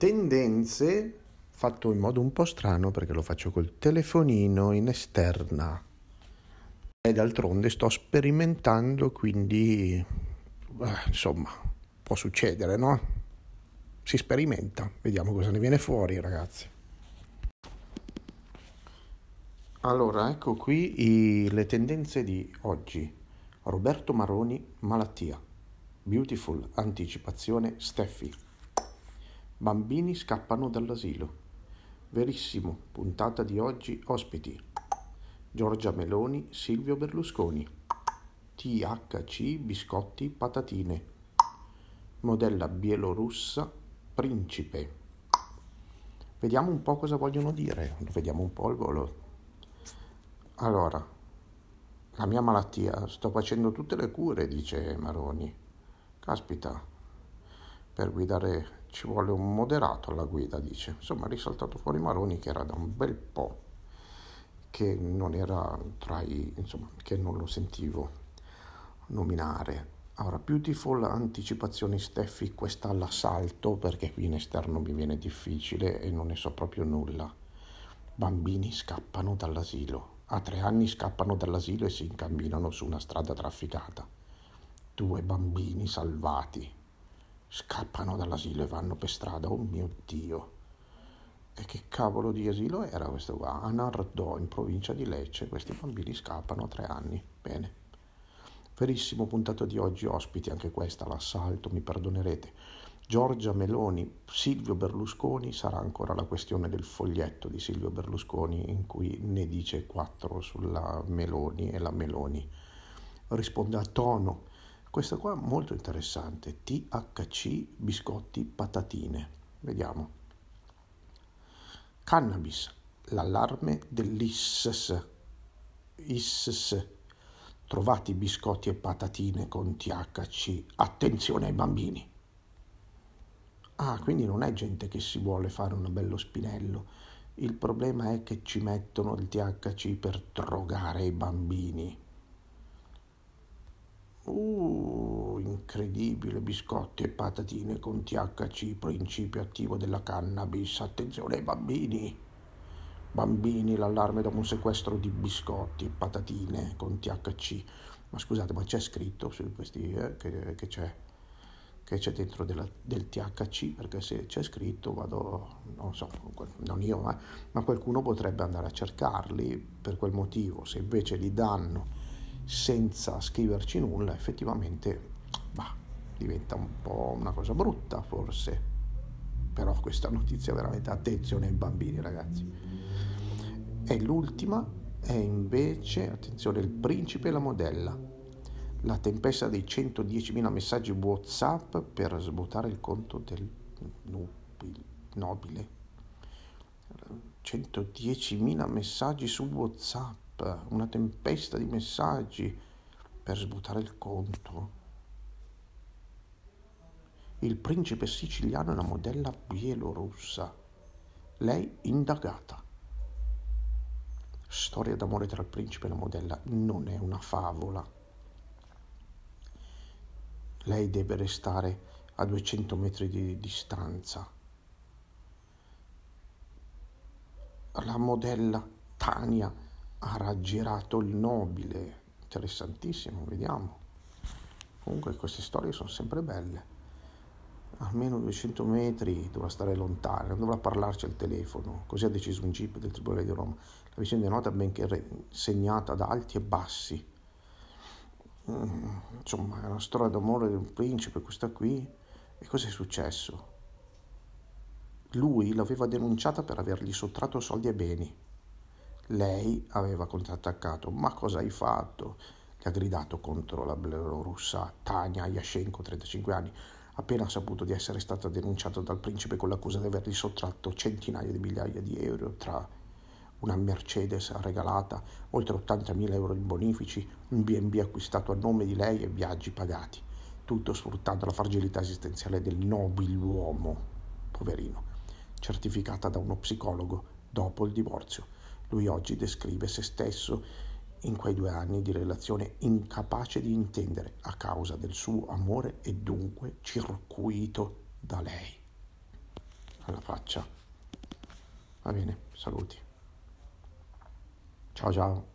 tendenze fatto in modo un po' strano perché lo faccio col telefonino in esterna. E d'altronde sto sperimentando quindi eh, insomma può succedere no? si sperimenta. Vediamo cosa ne viene fuori ragazzi. Allora ecco qui i, le tendenze di oggi. Roberto Maroni malattia. Beautiful anticipazione Steffi Bambini scappano dall'asilo. Verissimo, puntata di oggi ospiti. Giorgia Meloni, Silvio Berlusconi. THC biscotti patatine. Modella bielorussa principe. Vediamo un po' cosa vogliono dire, vediamo un po' al volo. Allora, la mia malattia, sto facendo tutte le cure, dice Maroni. Caspita, per guidare ci vuole un moderato alla guida, dice. Insomma, ha risaltato fuori Maroni che era da un bel po' che non era tra i, insomma, che non lo sentivo nominare. Ora, Beautiful anticipazioni Steffi, questa all'assalto perché qui in esterno mi viene difficile e non ne so proprio nulla. Bambini scappano dall'asilo. A tre anni scappano dall'asilo e si incamminano su una strada trafficata. Due bambini salvati scappano dall'asilo e vanno per strada. Oh mio Dio! E che cavolo di asilo era questo qua? A Nardò, in provincia di Lecce, questi bambini scappano a tre anni. Bene. Verissimo puntato di oggi, ospiti anche questa, l'assalto, mi perdonerete. Giorgia Meloni, Silvio Berlusconi, sarà ancora la questione del foglietto di Silvio Berlusconi in cui ne dice quattro sulla Meloni e la Meloni. Risponde a tono questa qua è molto interessante, THC biscotti patatine. Vediamo. Cannabis, l'allarme dell'ISS. ISS. Trovati biscotti e patatine con THC. Attenzione ai bambini. Ah, quindi non è gente che si vuole fare un bello spinello. Il problema è che ci mettono il THC per drogare i bambini. Uh, incredibile, biscotti e patatine con THC, principio attivo della cannabis. Attenzione ai bambini. Bambini, l'allarme dopo un sequestro di biscotti e patatine con THC. Ma scusate, ma c'è scritto su questi eh, che, che, c'è, che c'è dentro della, del THC? Perché se c'è scritto vado, non so, non io, ma, ma qualcuno potrebbe andare a cercarli per quel motivo. Se invece li danno senza scriverci nulla, effettivamente diventa un po' una cosa brutta forse. Però questa notizia veramente attenzione ai bambini ragazzi. E l'ultima è invece, attenzione, il principe e la modella. La tempesta dei 110.000 messaggi WhatsApp per svuotare il conto del nobile. 110.000 messaggi su WhatsApp una tempesta di messaggi per svuotare il conto. Il principe siciliano e la modella bielorussa. Lei indagata. Storia d'amore tra il principe e la modella non è una favola. Lei deve restare a 200 metri di distanza. La modella Tania ha raggirato il nobile. Interessantissimo, vediamo. Comunque queste storie sono sempre belle. Almeno 200 metri dovrà stare lontano, non dovrà parlarci al telefono. Così ha deciso un GIP del Tribunale di Roma. La visione di nota benché segnata da alti e bassi. Mm, insomma, è una storia d'amore di un principe, questa qui. E cosa è successo? Lui l'aveva denunciata per avergli sottratto soldi e beni lei aveva contrattaccato. Ma cosa hai fatto? Gli ha gridato contro la belorussa Tania Yashenko, 35 anni, appena saputo di essere stata denunciata dal principe con l'accusa di avergli sottratto centinaia di migliaia di euro tra una Mercedes regalata, oltre 80.000 euro in bonifici, un B&B acquistato a nome di lei e viaggi pagati. Tutto sfruttando la fragilità esistenziale del nobiluomo, poverino, certificata da uno psicologo dopo il divorzio. Lui oggi descrive se stesso in quei due anni di relazione incapace di intendere a causa del suo amore e dunque circuito da lei. alla faccia. Va bene, saluti. Ciao ciao.